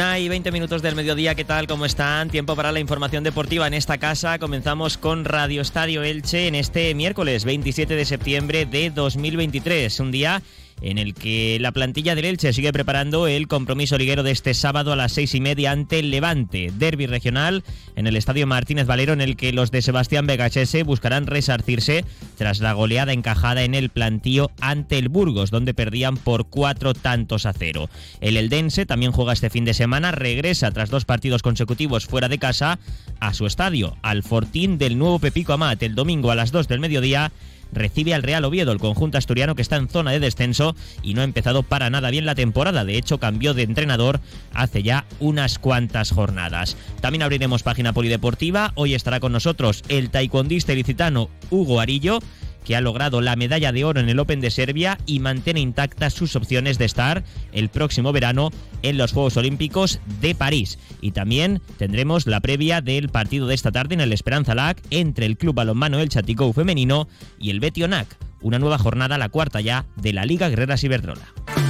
Una y 20 minutos del mediodía, ¿qué tal? ¿Cómo están? Tiempo para la información deportiva en esta casa. Comenzamos con Radio Estadio Elche en este miércoles 27 de septiembre de 2023. Un día en el que la plantilla del Elche sigue preparando el compromiso liguero de este sábado a las seis y media ante el Levante, derby regional en el Estadio Martínez Valero, en el que los de Sebastián Begachese buscarán resarcirse tras la goleada encajada en el plantío ante el Burgos, donde perdían por cuatro tantos a cero. El Eldense también juega este fin de semana, regresa tras dos partidos consecutivos fuera de casa a su estadio, al Fortín del nuevo Pepico Amat, el domingo a las dos del mediodía recibe al Real Oviedo, el conjunto asturiano que está en zona de descenso y no ha empezado para nada bien la temporada. De hecho, cambió de entrenador hace ya unas cuantas jornadas. También abriremos página polideportiva. Hoy estará con nosotros el taekwondista ilicitano Hugo Arillo que ha logrado la medalla de oro en el Open de Serbia y mantiene intactas sus opciones de estar el próximo verano en los Juegos Olímpicos de París. Y también tendremos la previa del partido de esta tarde en el Esperanza LAC entre el Club Balonmano El Chaticou femenino y el Betionac. Una nueva jornada, la cuarta ya, de la Liga Guerreras Iberdrola.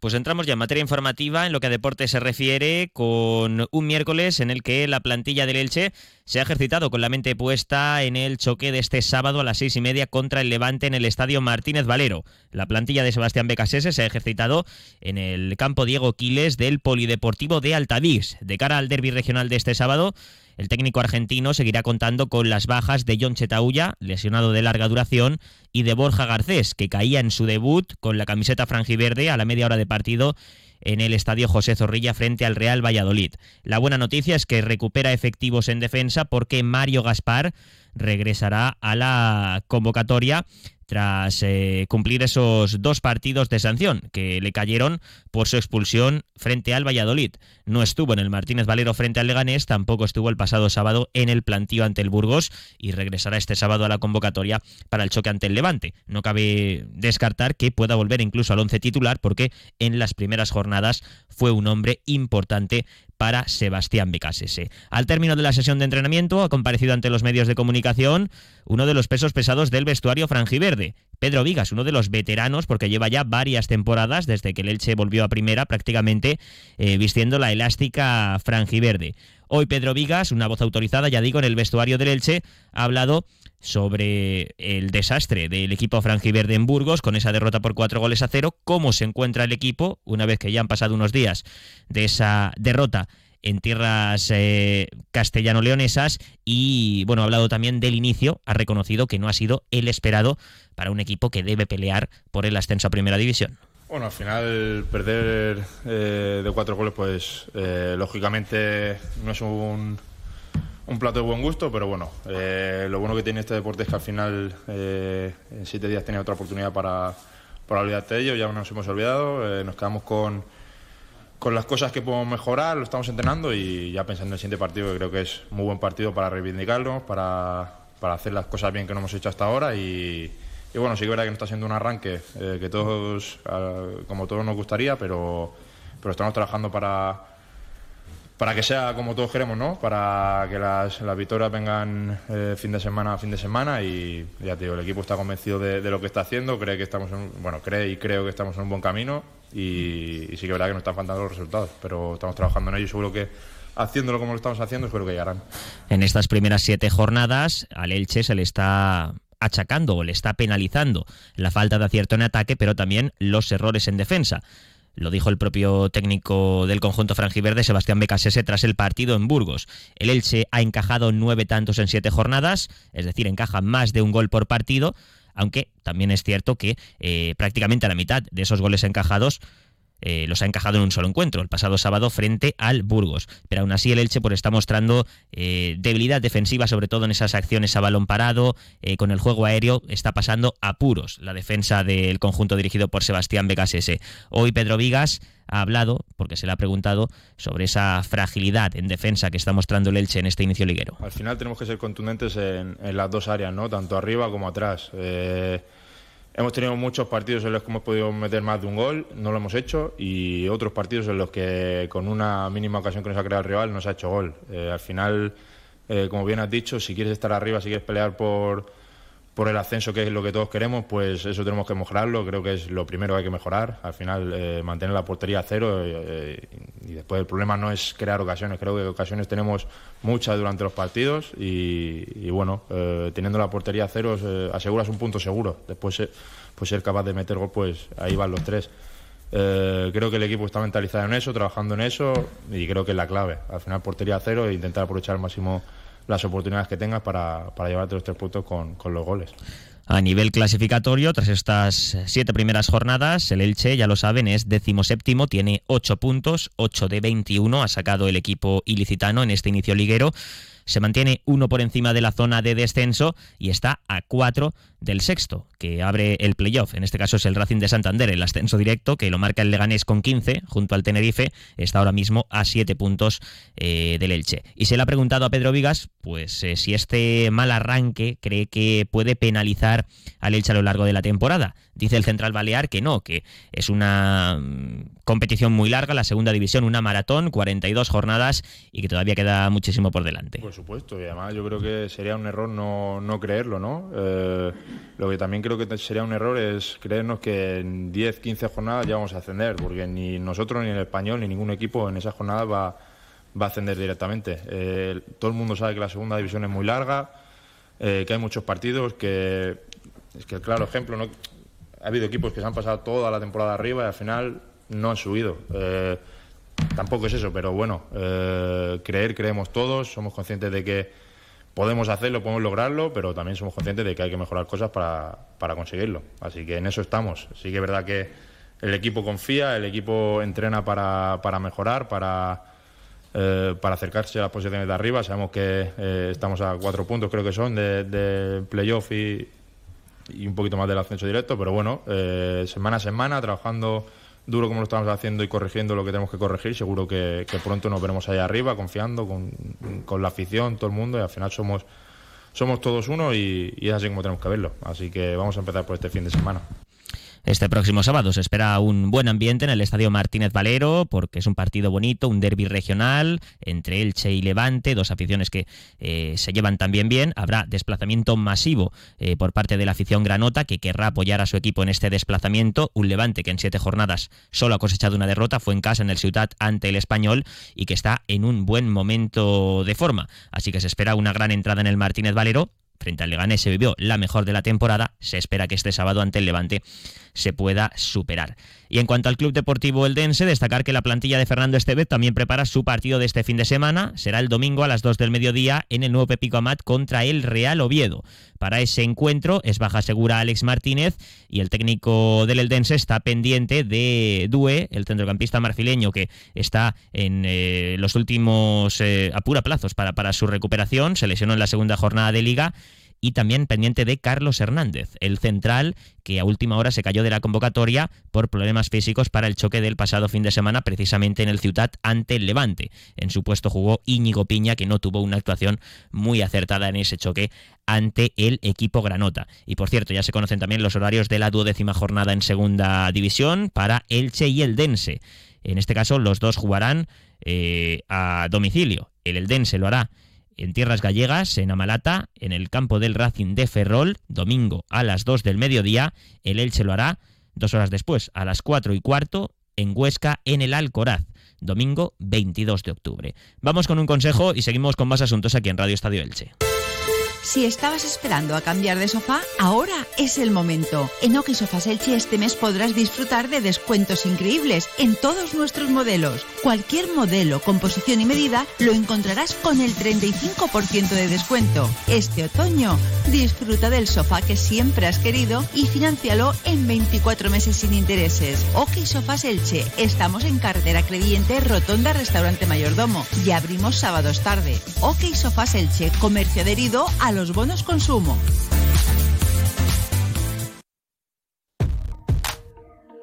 Pues entramos ya en materia informativa en lo que a deporte se refiere con un miércoles en el que la plantilla del Elche se ha ejercitado con la mente puesta en el choque de este sábado a las seis y media contra el Levante en el Estadio Martínez Valero. La plantilla de Sebastián Becasese se ha ejercitado en el campo Diego Quiles del Polideportivo de Altavix. De cara al derby regional de este sábado, el técnico argentino seguirá contando con las bajas de John Chetaulla, lesionado de larga duración, y de Borja Garcés, que caía en su debut con la camiseta franjiverde a la media hora de partido en el estadio José Zorrilla frente al Real Valladolid. La buena noticia es que recupera efectivos en defensa porque Mario Gaspar regresará a la convocatoria tras eh, cumplir esos dos partidos de sanción que le cayeron por su expulsión frente al Valladolid. No estuvo en el Martínez Valero frente al Leganés, tampoco estuvo el pasado sábado en el plantío ante el Burgos y regresará este sábado a la convocatoria para el choque ante el Levante. No cabe descartar que pueda volver incluso al once titular porque en las primeras jornadas fue un hombre importante para Sebastián Becasese. Al término de la sesión de entrenamiento ha comparecido ante los medios de comunicación uno de los pesos pesados del vestuario franjiverde, Pedro Vigas, uno de los veteranos, porque lleva ya varias temporadas desde que el Elche volvió a primera, prácticamente eh, vistiendo la elástica franjiverde. Hoy Pedro Vigas, una voz autorizada, ya digo, en el vestuario del Elche, ha hablado sobre el desastre del equipo franjiverde en Burgos con esa derrota por cuatro goles a cero, cómo se encuentra el equipo una vez que ya han pasado unos días de esa derrota en tierras eh, castellano-leonesas y bueno, ha hablado también del inicio, ha reconocido que no ha sido el esperado para un equipo que debe pelear por el ascenso a Primera División. Bueno, al final perder eh, de cuatro goles, pues eh, lógicamente no es un, un, plato de buen gusto, pero bueno, lo bueno que tiene este deporte es que al final en siete días tenía otra oportunidad para, para olvidarte de ello, ya nos hemos olvidado, nos quedamos con con las cosas que podemos mejorar, lo estamos entrenando y ya pensando en el siguiente partido, que creo que es muy buen partido para reivindicarnos, para, para hacer las cosas bien que no hemos hecho hasta ahora y, bueno, sí que verdad que no está siendo un arranque eh, que todos, como todos nos gustaría, pero, pero estamos trabajando para, para que sea como todos queremos, ¿no? Para que las, las victorias vengan eh, fin de semana a fin de semana y ya te digo, el equipo está convencido de, lo que está haciendo, cree que estamos en, bueno, cree y creo que estamos en un buen camino y, sí que es verdad que nos están faltando los resultados, pero estamos trabajando en ello y seguro que haciéndolo como lo estamos haciendo, espero que llegarán. En estas primeras siete jornadas, al Elche se le está achacando o le está penalizando la falta de acierto en ataque, pero también los errores en defensa. Lo dijo el propio técnico del conjunto franjiverde, Sebastián Becasese, tras el partido en Burgos. El Elche ha encajado nueve tantos en siete jornadas, es decir, encaja más de un gol por partido, aunque también es cierto que eh, prácticamente a la mitad de esos goles encajados eh, los ha encajado en un solo encuentro, el pasado sábado frente al Burgos. Pero aún así el Elche pues, está mostrando eh, debilidad defensiva, sobre todo en esas acciones a balón parado, con el juego aéreo está pasando apuros la defensa del conjunto dirigido por Sebastián Becasese. Hoy Pedro Vigas ha hablado, porque se le ha preguntado, sobre esa fragilidad en defensa que está mostrando el Elche en este inicio liguero. Al final tenemos que ser contundentes en, las dos áreas, ¿no? tanto arriba como atrás. Eh, hemos tenido muchos partidos en los que hemos podido meter más de un gol, no lo hemos hecho, y otros partidos en los que con una mínima ocasión que nos ha creado el rival nos ha hecho gol. Eh, al final, eh, como bien has dicho, si quieres estar arriba, si quieres pelear por por el ascenso, que es lo que todos queremos, pues eso tenemos que mejorarlo. Creo que es lo primero que hay que mejorar. Al final, eh, mantener la portería a cero eh, y después el problema no es crear ocasiones. Creo que ocasiones tenemos muchas durante los partidos y, bueno, eh, teniendo la portería a cero aseguras un punto seguro. Después, pues ser capaz de meter gol, pues ahí van los tres. creo que el equipo está mentalizado en eso, trabajando en eso y creo que es la clave. Al final, portería a cero e intentar aprovechar al máximo las oportunidades que tengas para, para llevarte los tres puntos con, con los goles. A nivel clasificatorio, tras estas siete primeras jornadas, el Elche, ya lo saben, es séptimo, tiene ocho puntos, ocho de 21 ha sacado el equipo ilicitano en este inicio liguero se mantiene uno por encima de la zona de descenso y está a cuatro del sexto, que abre el playoff. En este caso es el Racing de Santander, el ascenso directo, que lo marca el Leganés con 15, junto al Tenerife, está ahora mismo a siete puntos eh, del Elche. Y se le ha preguntado a Pedro Vigas, pues eh, si este mal arranque cree que puede penalizar al Elche a lo largo de la temporada. Dice el Central Balear que no, que es una mm, competición muy larga, la segunda división, una maratón, 42 jornadas y que todavía queda muchísimo por delante. Por supuesto, y además yo creo que sería un error no, no creerlo, ¿no? Eh, lo que también creo que sería un error es creernos que en 10, 15 jornadas ya vamos a ascender, porque ni nosotros, ni el español, ni ningún equipo en esas jornadas va, va a ascender directamente. Eh, todo el mundo sabe que la segunda división es muy larga, eh, que hay muchos partidos, que es que el claro ejemplo, ¿no? Ha habido equipos que se han pasado toda la temporada arriba y al final no han subido. Eh, tampoco es eso, pero bueno, eh, creer creemos todos, somos conscientes de que podemos hacerlo, podemos lograrlo, pero también somos conscientes de que hay que mejorar cosas para, para conseguirlo. Así que en eso estamos. Sí que es verdad que el equipo confía, el equipo entrena para, para mejorar, para, eh, para acercarse a las posiciones de arriba. Sabemos que estamos a cuatro puntos, creo que son, de, de playoff y, y un poquito más del ascenso directo, pero bueno, eh, semana a semana, trabajando duro como lo estamos haciendo y corrigiendo lo que tenemos que corregir, seguro que, pronto nos veremos allá arriba, confiando con, con, la afición, todo el mundo, y al final somos, somos todos uno y, y es así como tenemos que verlo. Así que vamos a empezar por este fin de semana. Este próximo sábado se espera un buen ambiente en el Estadio Martínez Valero, porque es un partido bonito, un derby regional entre Elche y Levante, dos aficiones que eh, se llevan también bien. Habrá desplazamiento masivo eh, por parte de la afición granota, que querrá apoyar a su equipo en este desplazamiento. Un Levante que en siete jornadas solo ha cosechado una derrota, fue en casa en el Ciutat ante el Español y que está en un buen momento de forma. Así que se espera una gran entrada en el Martínez Valero frente al Leganés se vivió la mejor de la temporada, se espera que este sábado ante el Levante se pueda superar. Y en cuanto al Club Deportivo Eldense, destacar que la plantilla de Fernando Estevez también prepara su partido de este fin de semana. Será el domingo a las 2 del mediodía en el nuevo Pepico Amat contra el Real Oviedo. Para ese encuentro es baja segura Alex Martínez y el técnico del Eldense está pendiente de Due, el centrocampista marfileño que está en eh, los últimos eh, apura plazos para, para su recuperación. Se lesionó en la segunda jornada de liga y también pendiente de Carlos Hernández, el central que a última hora se cayó de la convocatoria por problemas físicos para el choque del pasado fin de semana, precisamente en el Ciutat ante el Levante. En su puesto jugó Íñigo Piña, que no tuvo una actuación muy acertada en ese choque ante el equipo Granota. Y por cierto, ya se conocen también los horarios de la duodécima jornada en segunda división para Elche y el Dense. En este caso, los dos jugarán eh, a domicilio. El Eldense lo hará en tierras gallegas, en Amalata, en el campo del Racing de Ferrol, domingo a las 2 del mediodía. El Elche lo hará dos horas después, a las 4 y cuarto, en Huesca, en el Alcoraz, domingo 22 de octubre. Vamos con un consejo y seguimos con más asuntos aquí en Radio Estadio Elche. Si estabas esperando a cambiar de sofá, ahora es el momento. En Oki Sofas Elche este mes podrás disfrutar de descuentos increíbles en todos nuestros modelos. Cualquier modelo, composición y medida lo encontrarás con el 35% de descuento. Este otoño, disfruta del sofá que siempre has querido y financialo en 24 meses sin intereses. Oki Sofas Elche. Estamos en carretera creyente, Rotonda Restaurante Mayordomo y abrimos sábados tarde. Oki Sofas Elche, comercio adherido a los bonos consumo.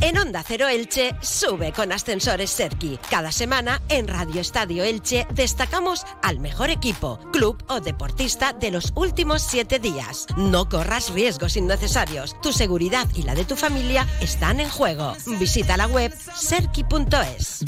En Onda Cero Elche, sube con Ascensores Serki. Cada semana en Radio Estadio Elche destacamos al mejor equipo, club o deportista de los últimos siete días. No corras riesgos innecesarios. Tu seguridad y la de tu familia están en juego. Visita la web serki.es.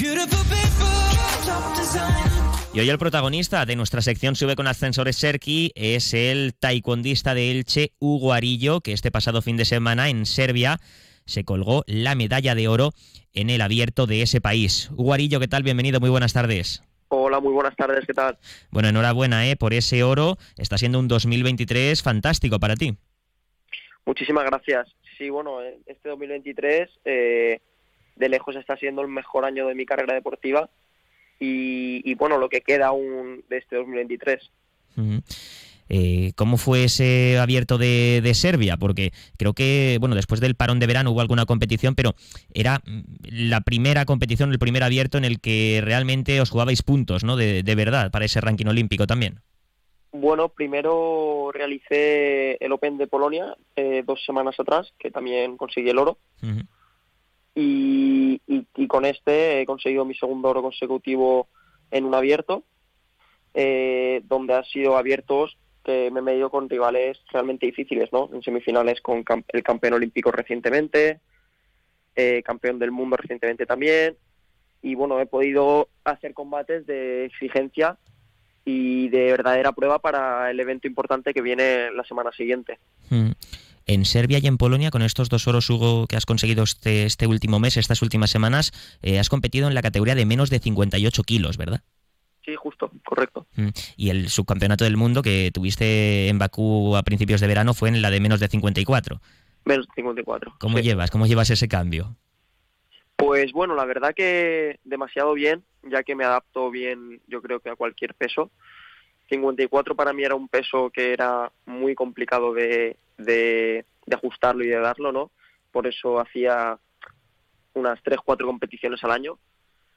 Y hoy el protagonista de nuestra sección Sube con Ascensores Serki es el taekwondista de Elche, Hugo Arillo, que este pasado fin de semana en Serbia se colgó la medalla de oro en el abierto de ese país. Hugo Arillo, ¿qué tal? Bienvenido, muy buenas tardes. Hola, muy buenas tardes, ¿qué tal? Bueno, enhorabuena ¿eh? por ese oro. Está siendo un 2023 fantástico para ti. Muchísimas gracias. Sí, bueno, eh, este 2023 eh, de lejos está siendo el mejor año de mi carrera deportiva y, bueno, lo que queda aún de este 2023. Eh, ¿Cómo fue ese abierto de, Serbia? Porque creo que, bueno, después del parón de verano hubo alguna competición, pero era mm, la primera competición, el primer abierto en el que realmente os jugabais puntos, ¿no? De, verdad, para ese ranking olímpico también. Bueno, primero realicé el Open de Polonia eh, dos semanas atrás, que también conseguí el oro. Y, con este he conseguido mi segundo oro consecutivo en un abierto, eh, donde han sido abiertos que me he medido con rivales realmente difíciles, ¿no? En semifinales con el campeón olímpico recientemente, eh, campeón del mundo recientemente también, y bueno, he podido hacer combates de exigencia y de verdadera prueba para el evento importante que viene la semana siguiente. Hmm. En Serbia y en Polonia, con estos dos oros, Hugo, que has conseguido este, este último mes, estas últimas semanas, eh, has competido en la categoría de menos de 58 kilos, ¿verdad? Sí, justo, correcto. Mm. Y el subcampeonato del mundo que tuviste en Bakú a principios de verano fue en la de menos de 54. Menos de 54. ¿Cómo llevas? ¿Cómo llevas ese cambio? Pues bueno, la verdad que demasiado bien, ya que me adapto bien, yo creo que a cualquier peso. 54 para mí era un peso que era muy complicado de, de, de ajustarlo y de darlo, ¿no? Por eso hacía unas 3-4 competiciones al año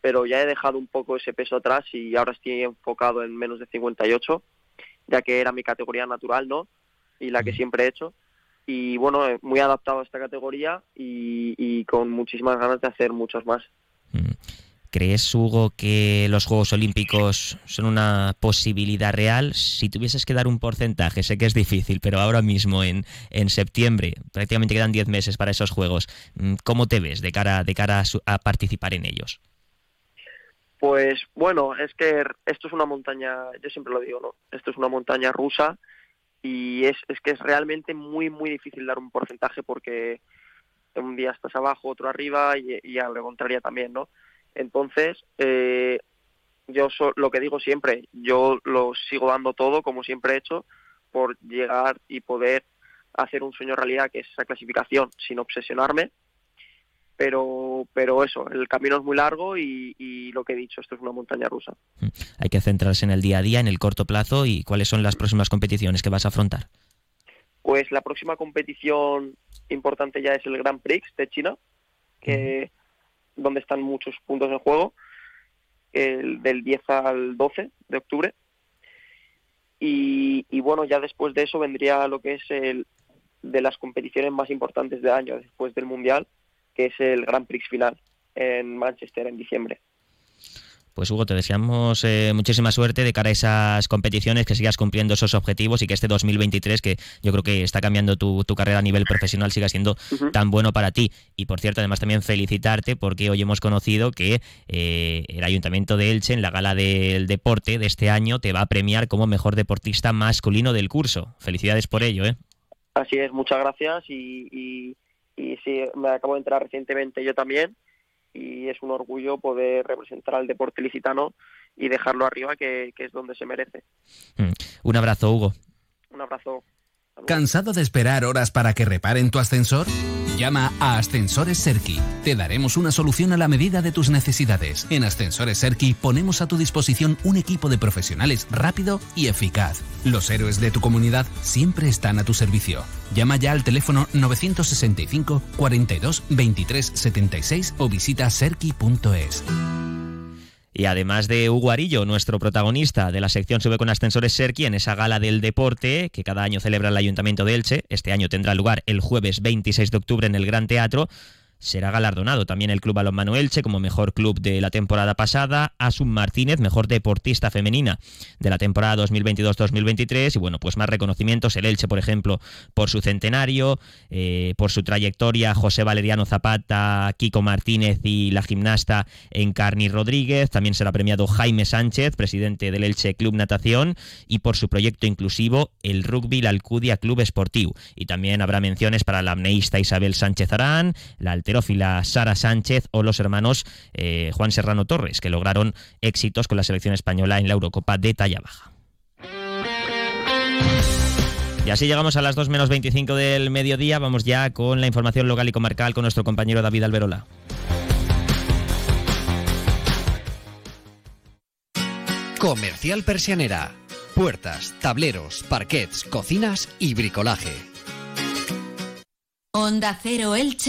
pero ya he dejado un poco ese peso atrás y ahora estoy enfocado en menos de 58, ya que era mi categoría natural, ¿no? Y la que siempre he hecho. Y bueno, eh, muy adaptado a esta categoría y, con muchísimas ganas de hacer muchos más. Mm. ¿Crees, Hugo, que los Juegos Olímpicos son una posibilidad real? Si tuvieses que dar un porcentaje, sé que es difícil, pero ahora mismo en, en septiembre, prácticamente quedan 10 meses para esos Juegos, mm, ¿cómo te ves de cara, de cara a participar en ellos? Pues bueno, es que esto es una montaña, yo siempre lo digo, ¿no? Esto es una montaña rusa y es, que es realmente muy, muy difícil dar un porcentaje porque un día estás abajo, otro arriba y, y a lo contrario también, ¿no? Entonces, eh, yo lo que digo siempre, yo lo sigo dando todo como siempre he hecho por llegar y poder hacer un sueño realidad que es esa clasificación sin obsesionarme pero, pero eso, el camino es muy largo y, lo que he dicho, esto es una montaña rusa. Mm. Hay que centrarse en el día a día, en el corto plazo y cuáles son las próximas competiciones que vas a afrontar. Pues la próxima competición importante ya es el Grand Prix de China, que donde están muchos puntos en juego, el del 10 al 12 de octubre. Y, y bueno, ya después de eso vendría lo que es el de las competiciones más importantes del año, después del Mundial, que es el Grand Prix final en Manchester en diciembre. Pues Hugo, te deseamos eh, muchísima suerte de cara a esas competiciones, que sigas cumpliendo esos objetivos y que este 2023, que yo creo que está cambiando tu, carrera a nivel profesional, siga siendo tan bueno para ti. Y por cierto, además también felicitarte porque hoy hemos conocido que eh, el Ayuntamiento de Elche, en la gala del deporte de este año, te va a premiar como mejor deportista masculino del curso. Felicidades por ello, ¿eh? Así es, muchas gracias y y sí, me acabo de entrar recientemente yo también y es un orgullo poder representar al deporte licitano y dejarlo arriba, que, que es donde se merece. Mm. Un abrazo, Hugo. Un abrazo. ¿Cansado de esperar horas para que reparen tu ascensor? Llama a Ascensores Serki. Te daremos una solución a la medida de tus necesidades. En Ascensores Serki ponemos a tu disposición un equipo de profesionales rápido y eficaz. Los héroes de tu comunidad siempre están a tu servicio. Llama ya al teléfono 965 42 23 76 o visita serki.es. Y además de Hugo Arillo, nuestro protagonista de la sección Sube con Ascensores Serki, en esa gala del deporte que cada año celebra el Ayuntamiento de Elche, este año tendrá lugar el jueves 26 de octubre en el Gran Teatro, será galardonado. También el Club Balonmano Elche como mejor club de la temporada pasada, Asun Martínez, mejor deportista femenina de la temporada 2022-2023 y bueno, pues más reconocimientos, el Elche por ejemplo por su centenario, eh, por su trayectoria, José Valeriano Zapata, Kiko Martínez y la gimnasta Encarni Rodríguez, también será premiado Jaime Sánchez, presidente del Elche Club Natación. Y por su proyecto inclusivo el Rugby La Alcudia Club Esportivo y también habrá menciones para la amneísta Isabel Sánchez Arán, la alterófila Sara Sánchez o los hermanos eh, Juan Serrano Torres, que lograron éxitos con la selección española en la Eurocopa de talla baja. Y así llegamos a las 2 menos 25 del mediodía. Vamos ya con la información local y comarcal con nuestro compañero David Alberola. Comercial Persianera. Puertas, tableros, parquets, cocinas y bricolaje. Onda Cero Elche.